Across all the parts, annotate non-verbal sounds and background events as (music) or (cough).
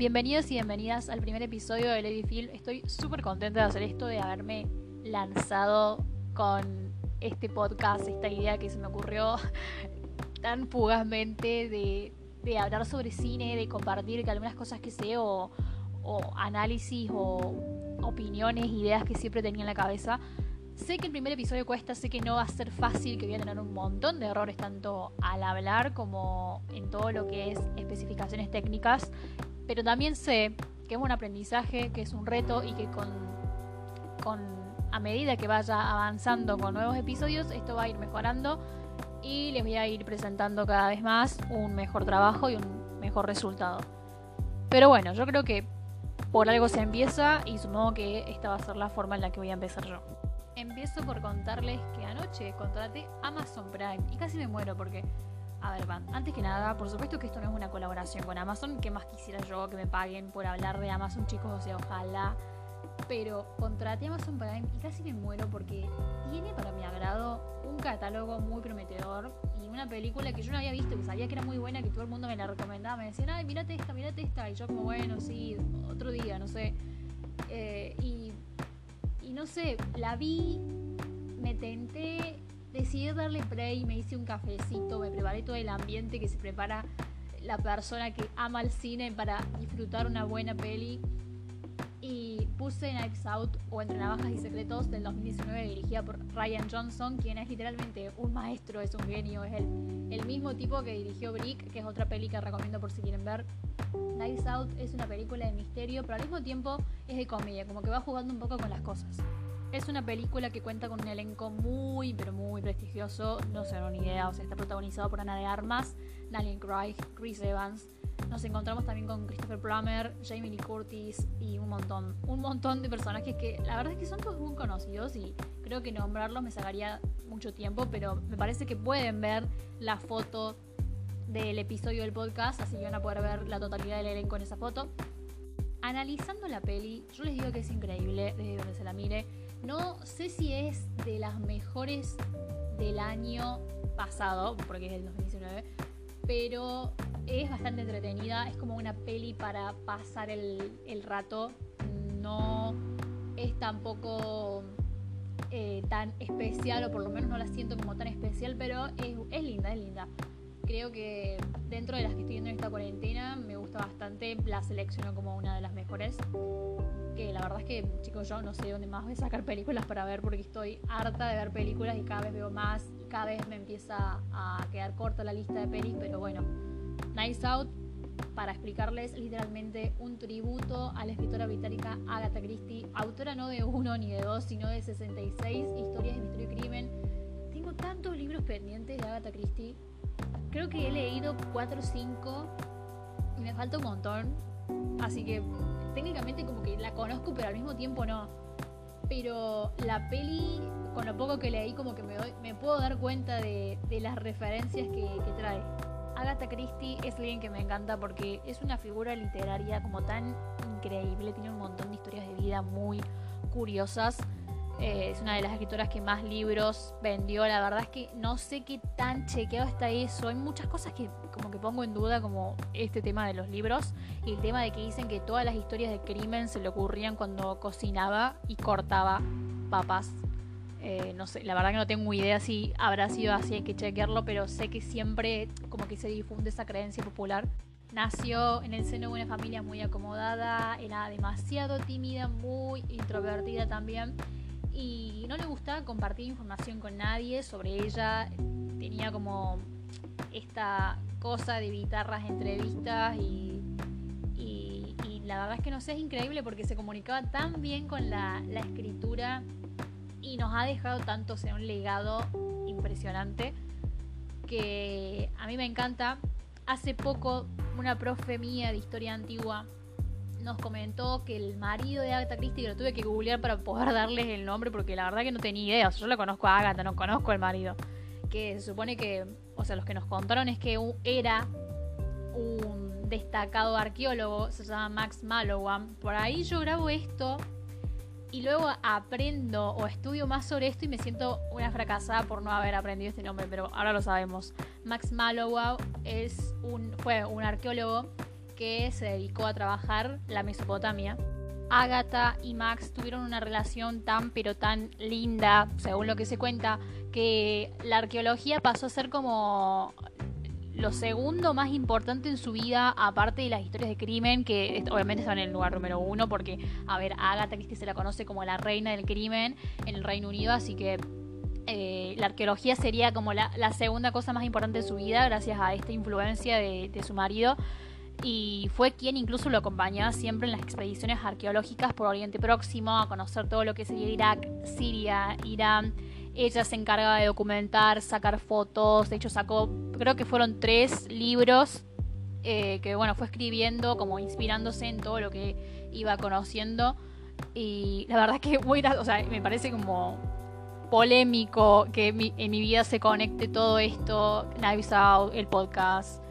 Bienvenidos y bienvenidas al primer episodio de Lady Film. Estoy súper contenta de hacer esto, de haberme lanzado con este podcast, esta idea que se me ocurrió (laughs) tan fugazmente de, de hablar sobre cine, de compartir que algunas cosas que sé o, o análisis o opiniones, ideas que siempre tenía en la cabeza. Sé que el primer episodio cuesta, sé que no va a ser fácil, que voy a tener un montón de errores tanto al hablar como en todo lo que es especificaciones técnicas, pero también sé que es un aprendizaje, que es un reto y que con, con a medida que vaya avanzando con nuevos episodios, esto va a ir mejorando y les voy a ir presentando cada vez más un mejor trabajo y un mejor resultado. Pero bueno, yo creo que por algo se empieza y supongo que esta va a ser la forma en la que voy a empezar yo. Empiezo por contarles que anoche contraté Amazon Prime y casi me muero porque, a ver, van, antes que nada, por supuesto que esto no es una colaboración con Amazon, que más quisiera yo que me paguen por hablar de Amazon, chicos, o sea, ojalá. Pero contraté Amazon Prime y casi me muero porque tiene para mi agrado un catálogo muy prometedor y una película que yo no había visto, que sabía que era muy buena, que todo el mundo me la recomendaba. Me decían, ay, mírate esta, mírate esta. Y yo, como, bueno, sí, otro día, no sé. Eh, y y no sé, la vi, me tenté, decidí darle play, me hice un cafecito, me preparé todo el ambiente que se prepara la persona que ama el cine para disfrutar una buena peli. Y puse Knives Out o Entre Navajas y Secretos del 2019 dirigida por Ryan Johnson, quien es literalmente un maestro, es un genio, es el, el mismo tipo que dirigió Brick, que es otra peli que recomiendo por si quieren ver. Knives Out es una película de misterio, pero al mismo tiempo es de comedia, como que va jugando un poco con las cosas. Es una película que cuenta con un elenco muy, pero muy prestigioso, no se dan ni idea, o sea, está protagonizado por Ana de Armas, Daniel Craig, Chris Evans. Nos encontramos también con Christopher Plummer, Jamie Lee Curtis y un montón, un montón de personajes que la verdad es que son todos muy conocidos y creo que nombrarlos me sacaría mucho tiempo, pero me parece que pueden ver la foto del episodio del podcast, así que van a poder ver la totalidad del elenco en esa foto. Analizando la peli, yo les digo que es increíble desde donde se la mire. No sé si es de las mejores del año pasado, porque es del 2019, pero es bastante entretenida. Es como una peli para pasar el, rato. No es tampoco eh, tan especial, o por lo menos no la siento como tan especial, pero es, es linda, es linda creo que dentro de las que estoy viendo en esta cuarentena me gusta bastante, la selecciono como una de las mejores. Que la verdad es que, chicos, yo no sé dónde más voy a sacar (laughs) películas para ver porque estoy harta de ver películas y cada vez veo más y cada vez me empieza a quedar corta la lista de pelis, pero bueno, Nice Out, para explicarles literalmente un tributo a la escritora británica Agatha Christie, autora no de uno ni de dos, sino de 66 historias de misterio y crimen. Tengo tantos libros pendientes de Agatha Christie creo que he leído 4 o 5 y me falta un montón. Así que técnicamente como que la conozco, pero al mismo tiempo no. Pero la peli, con lo poco que leí, como que me, puedo dar cuenta de, de las referencias que, que, trae. Agatha Christie es alguien que me encanta porque es una figura literaria como tan increíble, tiene un montón de historias de vida muy curiosas. Eh, es una de las escritoras que más libros vendió. La verdad es que no sé qué tan chequeado está eso. Hay muchas cosas que como que pongo en duda, como este tema de los libros y el tema de que dicen que todas las historias de crimen se le ocurrían cuando cocinaba y cortaba papas. Eh, no sé, la verdad que no tengo idea si habrá sido así, hay que chequearlo, pero sé que siempre como que se difunde esa creencia popular. Nació en el seno de una familia muy acomodada, era demasiado tímida, muy introvertida también y no le gustaba compartir información con nadie sobre ella. Tenía como esta cosa de evitar las entrevistas y, la verdad es que no sé, es increíble porque se comunicaba tan bien con la, escritura y nos ha dejado tanto, sea, un legado impresionante que a mí me encanta. Hace poco una profe mía de historia antigua nos comentó que el marido de Agatha Christie, que lo tuve que googlear para poder (laughs) darles el nombre, porque la verdad que no tenía idea. O sea, yo la conozco a Agatha, no conozco al marido. Que se supone que, o sea, los que nos contaron es que era un destacado arqueólogo, se llama Max Mallowan. Por ahí yo grabo esto y luego aprendo o estudio más sobre esto y me siento una fracasada por no haber aprendido este nombre, pero ahora lo sabemos. Max Mallowan es un, fue un arqueólogo que se dedicó a trabajar la Mesopotamia. Agatha y Max tuvieron una relación tan pero tan linda, según lo que se cuenta, que la arqueología pasó a ser como lo segundo más importante en su vida, aparte de las historias de crimen, que obviamente están en el lugar número uno, porque, a ver, Agatha Christie se la conoce como la reina del crimen en el Reino Unido, así que eh, la arqueología sería como la, segunda cosa más importante de su vida, gracias a esta influencia de, su marido. Y fue quien incluso lo acompañaba siempre en las expediciones arqueológicas por Oriente Próximo, a conocer todo lo que sería Irak, Siria, Irán. Ella se encargaba de documentar, sacar fotos. De hecho, sacó, creo que fueron tres libros eh, que, bueno, fue escribiendo, como inspirándose en todo lo que iba conociendo. Y la verdad que o sea, me parece como polémico que en mi vida se conecte todo esto, Knives Out, el podcast,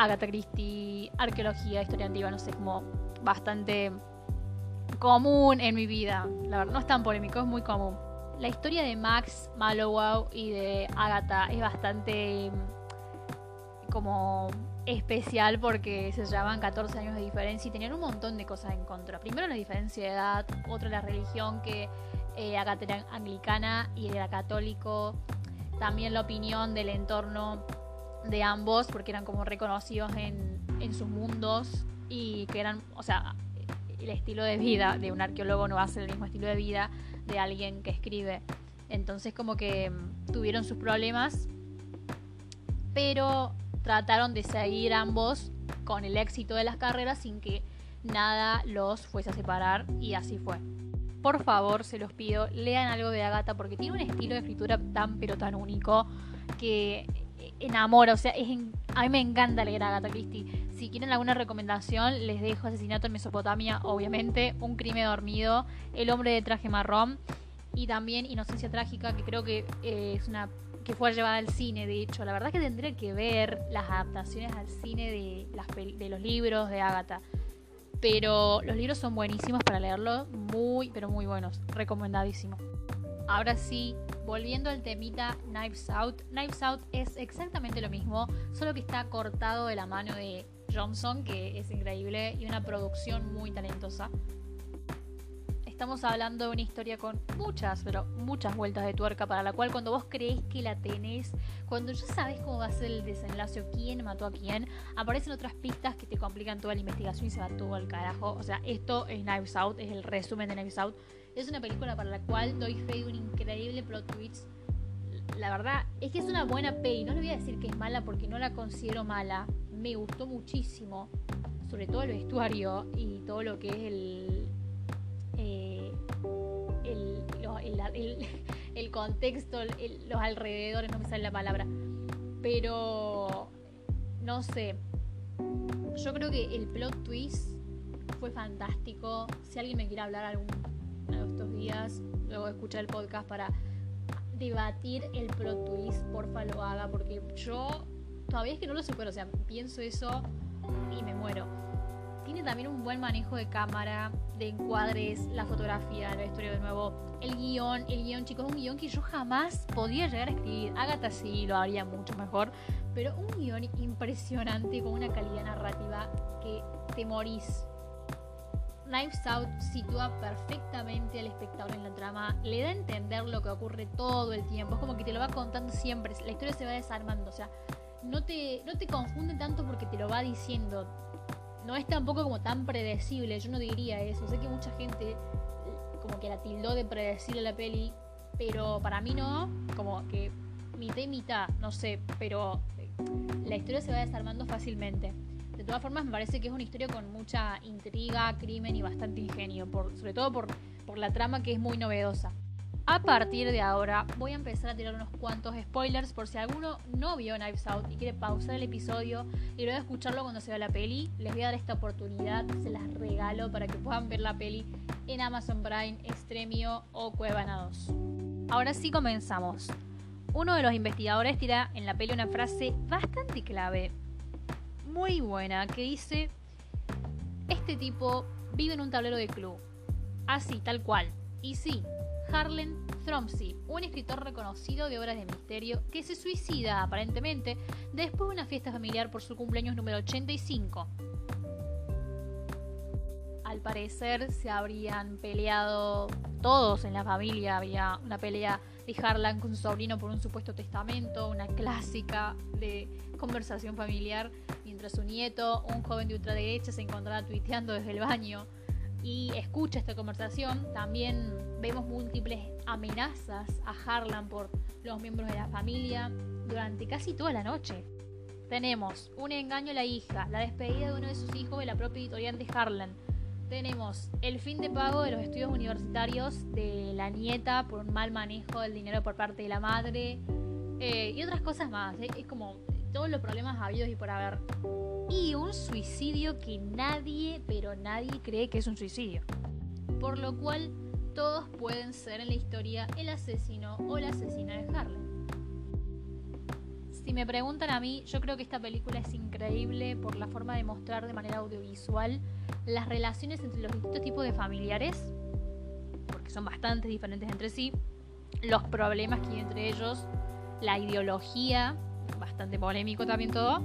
Agatha Christie, arqueología, historia antigua, no sé, como bastante común en mi vida. La verdad, no es tan polémico, es muy común. La historia de Max Mallow y de Agatha es bastante como especial porque se llevaban 14 años de diferencia y tenían un montón de cosas en contra. Primero la diferencia de edad, otra la religión que eh, era anglicana y era católico. También la opinión del entorno de ambos, porque eran como reconocidos en, en sus mundos y que eran, o sea, el estilo de vida de un arqueólogo no va a ser el mismo estilo de vida de alguien que escribe. Entonces como que mm, tuvieron sus problemas, pero trataron de seguir ambos con el éxito de las carreras sin que nada los fuese a separar y así fue por favor, se los pido, lean algo de Agatha porque tiene un estilo de escritura tan pero tan único que enamora, o sea, es a mí me encanta leer a Agatha Christie. Si quieren alguna recomendación, les dejo Asesinato en Mesopotamia, obviamente, Un crimen dormido, El hombre de traje marrón y también Inocencia trágica, que creo que eh, es una que fue llevada al cine, de hecho. La verdad es que tendría que ver las adaptaciones al cine de, las de los libros de Agatha. Pero los libros son buenísimos para leerlos, muy, pero muy buenos, recomendadísimo. Ahora sí, volviendo al temita Knives Out, Knives Out es exactamente lo mismo, solo que está cortado de la mano de Johnson, que es increíble, y una producción muy talentosa estamos hablando de una historia con muchas, pero muchas vueltas de tuerca, para la cual cuando vos creés que la tenés, cuando ya sabes cómo va a ser el desenlace o quién mató a quién, aparecen otras pistas que te complican toda la investigación y se va todo al carajo. O sea, esto es Knives Out, es el resumen de Knives Out. Es una película para la cual doy fe de un increíble plot twist. La verdad es que es una buena peli. No le voy a decir que es mala porque no la considero mala. Me gustó muchísimo. Sobre todo el vestuario y todo lo que es el, (laughs) el, contexto, los alrededores, no me sale la palabra. Pero, no sé, yo creo que el plot twist fue fantástico. Si alguien me quiere hablar algún estos días, luego de escuchar el podcast para debatir el plot twist, porfa lo haga, porque yo todavía es que no lo supero, o sea, pienso eso y me muero tiene también un buen manejo de cámara, de encuadres, la fotografía, la historia de nuevo, el guion, el guion, chicos, un guion que yo jamás podía llegar a escribir. Agatha sí lo haría mucho mejor, pero un guion impresionante con una calidad narrativa que te morís. Knives Out sitúa perfectamente al espectador en la trama, le da a entender lo que ocurre todo el tiempo, es como que te lo va contando siempre, la historia se va desarmando, o sea, no te, no te confunde tanto porque te lo va diciendo, no es tampoco como tan predecible, yo no diría eso. Sé que mucha gente como que la tildó de predecible la peli, pero para mí no, como que mitad y mitad, no sé, pero la historia se va desarmando fácilmente. De todas formas, me parece que es una historia con mucha intriga, crimen y bastante ingenio, sobre todo por, por la trama que es muy novedosa. A partir de ahora voy a empezar a tirar unos cuantos spoilers por si alguno no vio Knives Out y quiere pausar el episodio y luego escucharlo cuando se vea la peli. Les voy a dar esta oportunidad, se las regalo para que puedan ver la peli en Amazon Prime, Extremio o Cuevana 2. Ahora sí comenzamos. Uno de los investigadores tira en la peli una frase bastante clave, muy buena, que dice, este tipo vive en un tablero de club. Así, tal cual. Y sí, Harlan Thromsey, un escritor reconocido de obras de misterio que se suicida aparentemente después de una fiesta familiar por su cumpleaños número 85. al parecer se habrían peleado todos en la familia. Había una pelea de Harlan con su sobrino por un supuesto testamento, una clásica de conversación familiar, mientras su nieto, un joven de ultraderecha, se encontraba tuiteando desde el baño y escucha esta conversación. También vemos múltiples amenazas a Harlan por los miembros de la familia durante casi toda la noche. Tenemos un engaño a la hija, la despedida de uno de sus hijos de la propia editorial de Harlan. Tenemos el fin de pago de los estudios universitarios de la nieta por un mal manejo del dinero por parte de la madre eh, y otras cosas más. ¿eh? Es como todos los problemas habidos y por haber. Y un suicidio que nadie, pero nadie cree que es un suicidio. Por lo cual todos pueden ser en la historia el asesino o la asesina de Harlan. Si me preguntan a mí, yo creo que esta película es increíble por la forma de mostrar de manera audiovisual las relaciones entre los distintos tipos de familiares, porque son bastante diferentes entre sí, los problemas que hay entre ellos, la ideología, bastante polémico también todo,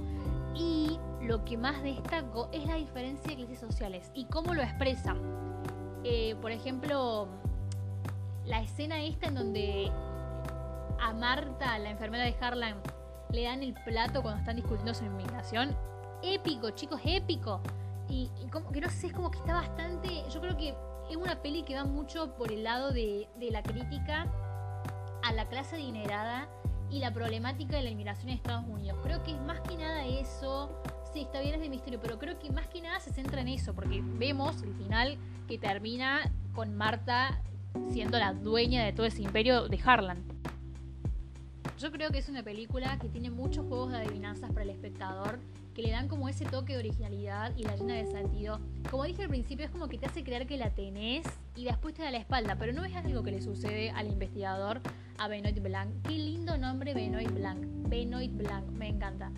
y lo que más destaco es la diferencia de clases sociales y cómo lo expresan. Eh, por ejemplo, la escena esta en donde a Marta, la enfermera de Harlan, le dan el plato cuando están discutiendo su inmigración. Épico, chicos, épico. Y, como que no sé, es como que está bastante. Yo creo que es una peli que va mucho por el lado de, la crítica a la clase adinerada y la problemática de la inmigración en Estados Unidos. Creo que es más que nada eso. Sí, está bien, es de misterio, pero creo que más que nada se centra en eso, porque vemos el final que termina con Marta siendo la dueña de todo ese imperio de Harlan. Yo creo que es una película que tiene muchos juegos de adivinanzas para el espectador que le dan como ese toque de originalidad y la llena de sentido. Como dije al principio, es como que te hace creer que la tenés y después te da la espalda, pero no es algo que le sucede al investigador, a Benoit Blanc. Qué lindo nombre Benoit Blanc. Benoit Blanc, me encanta.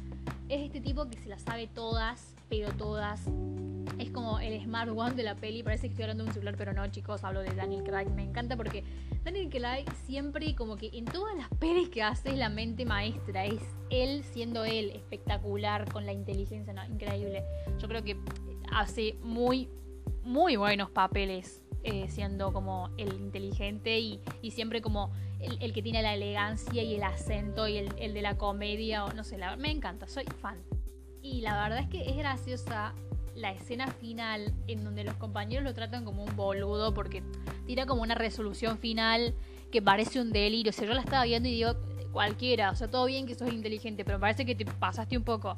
Es este tipo que se las sabe todas, pero todas. Es como el Smart One de la peli. Parece que estoy hablando de un celular, pero no, chicos. Hablo de Daniel Craig. Me encanta porque Daniel Craig siempre, como que en todas las pelis que hace, es la mente maestra. Es él siendo él, espectacular, con la inteligencia, no, increíble. Yo creo que hace muy, muy buenos papeles eh, siendo como el inteligente y, siempre como el, que tiene la elegancia y el acento y el, de la comedia, o no sé, la, me encanta, soy fan. Y la verdad es que es graciosa la escena final en donde los compañeros lo tratan como un boludo porque tira como una resolución final que parece un delirio. O sea, yo la estaba viendo y digo, cualquiera, o sea, todo bien que sos inteligente, pero parece que te pasaste un poco.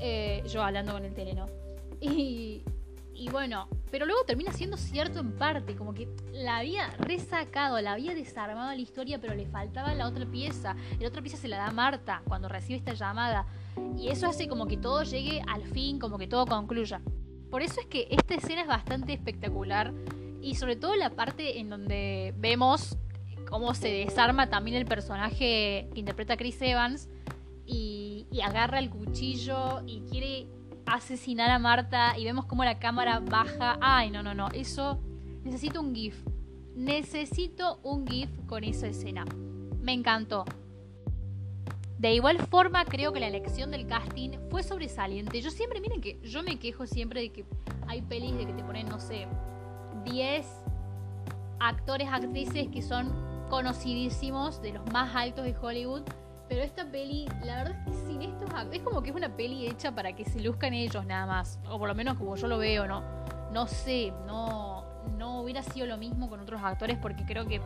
Eh, yo hablando con el tele, ¿no? Y, y bueno, pero luego termina siendo cierto en parte, como que la había resacado, la había desarmado la historia, pero le faltaba la otra pieza. La otra pieza se la da Marta cuando recibe esta llamada. Y eso hace como que todo llegue al fin, como que todo concluya. Por eso es que esta escena es bastante espectacular. Y sobre todo la parte en donde vemos cómo se desarma también el personaje que interpreta Chris Evans. Y, y agarra el cuchillo y quiere asesinar a Marta y vemos cómo la cámara baja. Ay, no, no, no. Eso. Necesito un GIF. Necesito un GIF con esa escena. Me encantó. De igual forma, creo que la elección del casting fue sobresaliente. Yo siempre, miren que yo me quejo siempre de que hay pelis de que te ponen, no sé, 10 actores, actrices que son conocidísimos, de los más altos de Hollywood pero esta peli, la verdad es que es como que es una peli hecha para que se luzcan ellos nada más. O por lo menos como yo lo veo, ¿no? No sé, no, no hubiera sido lo mismo con otros actores porque creo que,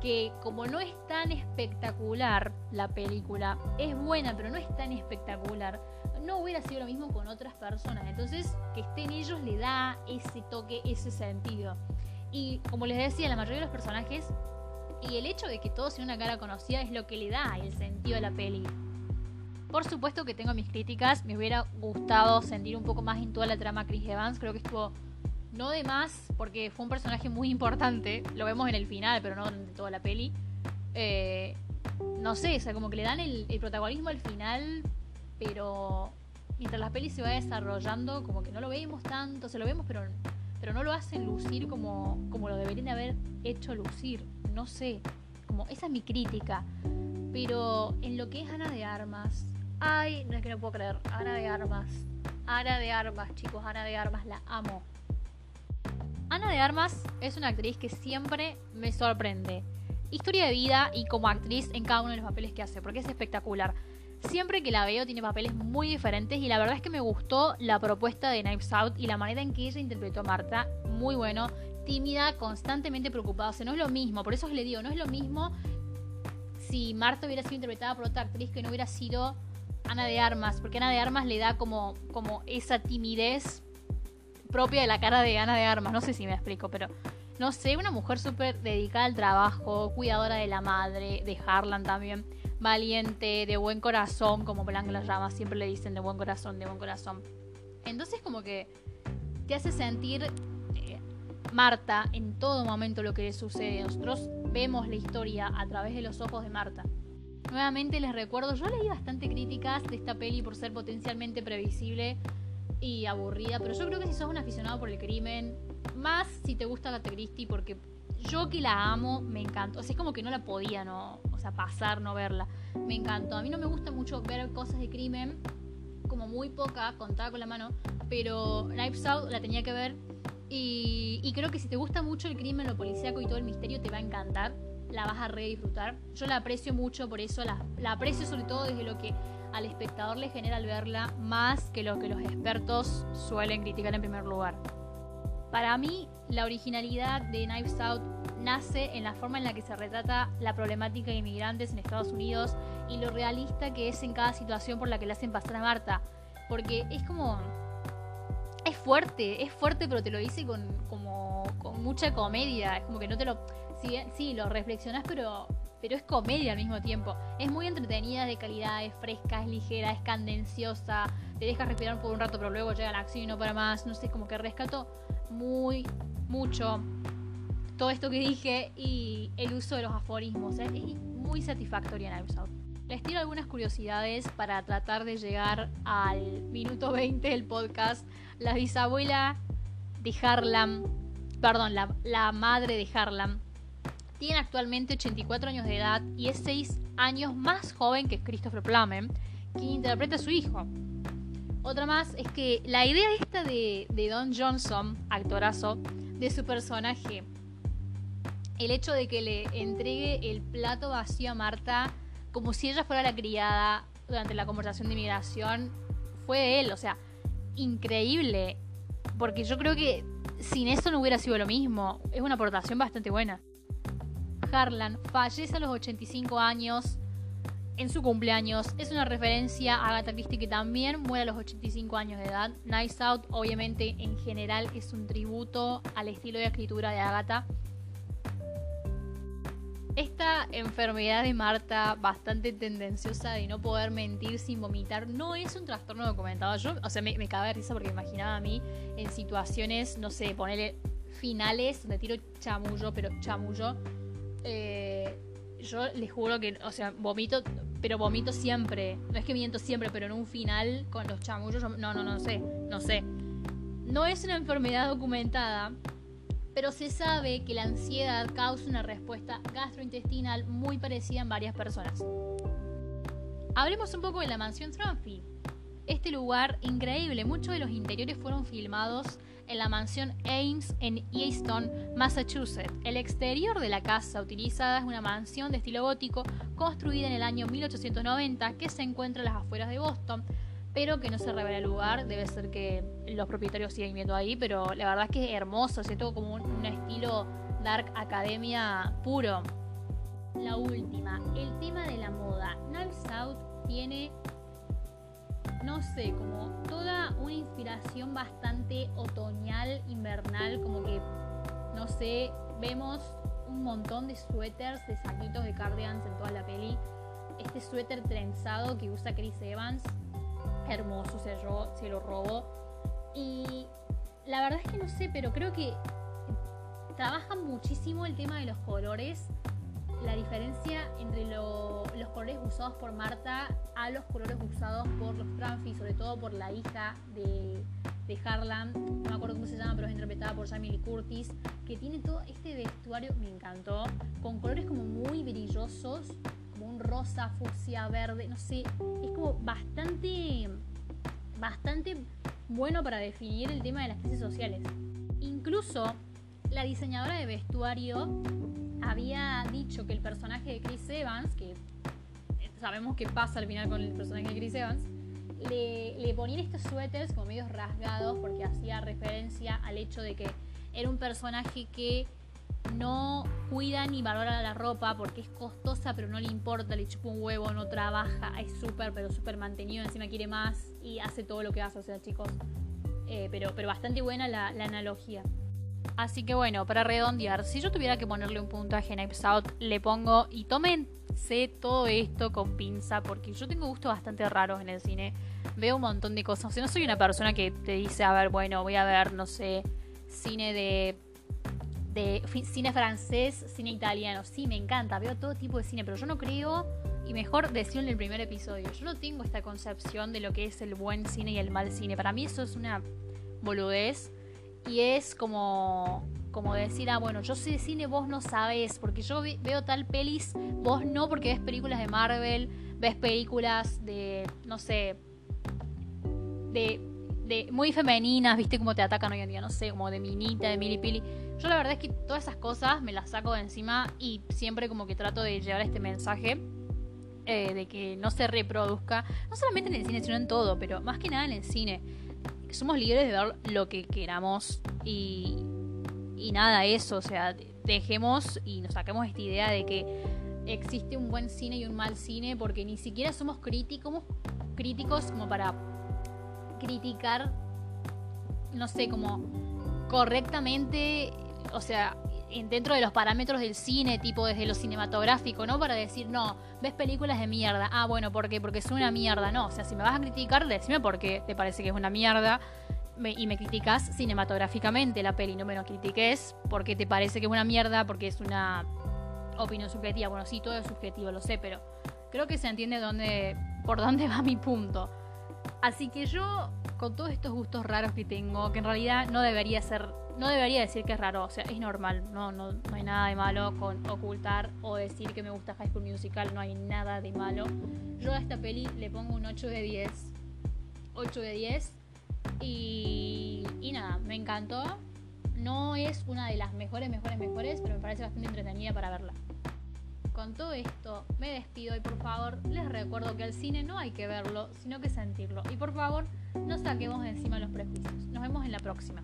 que como no es tan espectacular la película, es buena, pero no es tan espectacular, no hubiera sido lo mismo con otras personas. Entonces, que estén ellos le da ese toque, ese sentido. Y como les decía, la mayoría de los personajes y el hecho de que todo sea una cara conocida es lo que le da el sentido a la peli. Por supuesto que tengo mis críticas, me hubiera gustado sentir un poco más en toda la trama Chris Evans, creo que estuvo no de más, porque fue un personaje muy importante, lo vemos en el final, pero no en toda la peli. Eh, no sé, o sea, como que le dan el, protagonismo al final, pero mientras la peli se va desarrollando, como que no lo vemos tanto, se lo vemos, pero, pero no lo hacen lucir como, como lo deberían haber hecho lucir. No sé, como esa es mi crítica. Pero en lo que es Ana de Armas, ay, no es que no puedo creer, Ana de Armas, Ana de Armas, chicos, Ana de Armas, la amo. Ana de Armas es una actriz que siempre me sorprende. Historia de vida y como actriz en cada uno de los papeles que hace, porque es espectacular. Siempre que la veo tiene papeles muy diferentes y la verdad es que me gustó la propuesta de Knives Out y la manera en que ella interpretó a Marta. Muy bueno, tímida, constantemente preocupada. O sea, no es lo mismo, por eso le digo, no es lo mismo si Marta hubiera sido interpretada por otra actriz que no hubiera sido Ana de Armas, porque Ana de Armas le da como, como esa timidez propia de la cara de Ana de Armas. No sé si me explico, pero no sé, una mujer súper dedicada al trabajo, cuidadora de la madre, de Harlan también, valiente, de buen corazón, como Blanca las llama, siempre le dicen de buen corazón, de buen corazón. Entonces como que te hace sentir eh, Marta en todo momento lo que le sucede. Nosotros vemos la historia a través de los ojos de Marta. Nuevamente les recuerdo, yo leí bastante críticas de esta peli por ser potencialmente previsible y aburrida, pero yo creo que si sos un aficionado por el crimen, más si te gusta Agatha Christie, porque yo que la amo, me encantó. O sea, es como que no la podía, ¿no? O sea, pasar, no verla. Me encantó. A mí no me gusta mucho ver cosas de crimen, como muy poca, contada con la mano, pero Knives Out la tenía que ver. Y, y creo que si te gusta mucho el crimen, lo policíaco y todo el misterio, te va a encantar. La vas a re disfrutar. Yo la aprecio mucho, por eso la, la aprecio sobre todo desde lo que al espectador le genera al verla más que lo que los expertos suelen criticar en primer lugar. Para mí, la originalidad de Knives Out nace en la forma en la que se retrata la problemática de inmigrantes en Estados Unidos y lo realista que es en cada situación por la que le hacen pasar a Marta. Porque es como. Es fuerte, es fuerte, pero te lo dice con, como, con mucha comedia. Es como que no te lo. Sí, sí lo reflexionas, pero pero es comedia al mismo tiempo. Es muy entretenida, de calidad, es fresca, es ligera, es candenciosa, te deja respirar por un rato, pero luego llega la acción no para más. No sé, como que rescato muy, mucho todo esto que dije y el uso de los aforismos. ¿eh? Es muy satisfactoria en episodio. Les tiro algunas curiosidades para tratar de llegar al minuto 20 del podcast. La bisabuela de Harlem, perdón, la madre de Harlem tiene actualmente 84 años de edad y es 6 años más joven que Christopher Plummer, quien interpreta a su hijo. Otra más es que la idea esta de, de Don Johnson, actorazo, de su personaje, el hecho de que le entregue el plato vacío a Marta como si ella fuera la criada durante la conversación de inmigración, fue de él, o sea, increíble, porque yo creo que sin eso no hubiera sido lo mismo, es una aportación bastante buena. Harlan fallece a los 85 años en su cumpleaños. Es una referencia a Agatha Christie que también muere a los 85 años de edad. Nice Out, obviamente, en general es un tributo al estilo de escritura de Agatha. Esta enfermedad de Marta, bastante tendenciosa de no poder mentir sin vomitar, no es un trastorno documentado. Yo, o sea, me, me cabe risa porque imaginaba a mí en situaciones, no sé, ponerle finales donde tiro chamullo, pero chamullo eh, yo les juro que, o sea, vomito, pero vomito siempre. No es que miento siempre, pero en un final con los chamullos, no, no, no sé, no sé. No es una enfermedad documentada, pero se sabe que la ansiedad causa una respuesta gastrointestinal muy parecida en varias personas. Hablemos un poco de la mansión Trophy. Este lugar increíble, muchos de los interiores fueron filmados en la mansión Ames en Easton, Massachusetts. El exterior de la casa utilizada es una mansión de estilo gótico construida en el año 1890 que se encuentra en las afueras de Boston, pero que no se revela el lugar. Debe ser que los propietarios siguen viviendo ahí, pero la verdad es que es hermoso, todo como un, estilo dark academia puro. La última, el tema de la moda. Knives Out tiene no sé, como toda una inspiración bastante otoñal, invernal, como que, no sé, vemos un montón de suéteres, de saquitos de cardigans en toda la peli. Este suéter trenzado que usa Chris Evans, hermoso, se, se lo robó. Y la verdad es que no sé, pero creo que trabajan muchísimo el tema de los colores la diferencia entre los colores usados por Marta a los colores usados por los Tranfi, sobre todo por la hija de, de Harlan, no me acuerdo cómo se llama, pero es interpretada por Jamie Lee Curtis, que tiene todo este vestuario, me encantó, con colores como muy brillosos, como un rosa, fucsia, verde, no sé, es como bastante, bastante bueno para definir el tema de las crisis sociales. Incluso la diseñadora de vestuario había dicho que el personaje de Chris Evans, que sabemos qué pasa al final con el personaje de Chris Evans, le, le ponían estos suéteres como medios rasgados porque hacía referencia al hecho de que era un personaje que no cuida ni valora la ropa porque es costosa, pero no le importa, le chupa un huevo, no trabaja, es súper, pero súper mantenido, encima quiere más y hace todo lo que hace, o sea, chicos, eh, pero, pero bastante buena la, la, analogía. Así que bueno, para redondear, si yo tuviera que ponerle un puntaje a Knives Out, le pongo y tómense todo esto con pinza porque yo tengo gustos bastante raros en el cine. Veo un montón de cosas. O sea, no soy una persona que te dice, a ver, bueno, voy a ver, no sé, cine de de cine francés, cine italiano. Sí, me encanta, veo todo tipo de cine, pero yo no creo, y mejor decirlo en el primer episodio, yo no tengo esta concepción de lo que es el buen cine y el mal cine. Para mí eso es una boludez y es como como decir, ah, bueno, yo sé de cine, vos no sabes, porque yo veo tal pelis, vos no, porque ves películas de Marvel, ves películas de, no sé, de de muy femeninas, viste cómo te atacan hoy en día, no sé, como de minita, de milipili. Yo la verdad es que todas esas cosas me las saco de encima y siempre como que trato de llevar este mensaje eh, de que no se reproduzca, no solamente en el cine, sino en todo, pero más que nada en el cine. Somos libres de ver lo que queramos y, y nada, eso, o sea, dejemos y nos saquemos esta idea de que existe un buen cine y un mal cine porque ni siquiera somos críticos, críticos como para criticar, no sé, como correctamente, o sea, dentro de los parámetros del cine, tipo desde lo cinematográfico, ¿no? Para decir, no, ves películas de mierda. Ah, bueno, ¿por qué? Porque es una mierda. No, o sea, si me vas a criticar, decime por qué te parece que es una mierda y me criticas cinematográficamente la peli. No me lo critiques porque te parece que es una mierda, porque es una opinión subjetiva. Bueno, sí, todo es subjetivo, lo sé, pero creo que se entiende dónde, por dónde va mi punto. Así que yo, con todos estos gustos raros que tengo, que en realidad no debería ser, no debería decir que es raro, o sea, es normal, no, no, no hay nada de malo con ocultar o decir que me gusta High School Musical, no hay nada de malo. Yo a esta peli le pongo un 8 de 10. 8 de 10. Y, nada, me encantó. No es una de las mejores, mejores, mejores, pero me parece bastante entretenida para verla con todo esto me despido y por favor les recuerdo que al cine no hay que verlo, sino que sentirlo. Y por favor no saquemos de encima los prejuicios. Nos vemos en la próxima.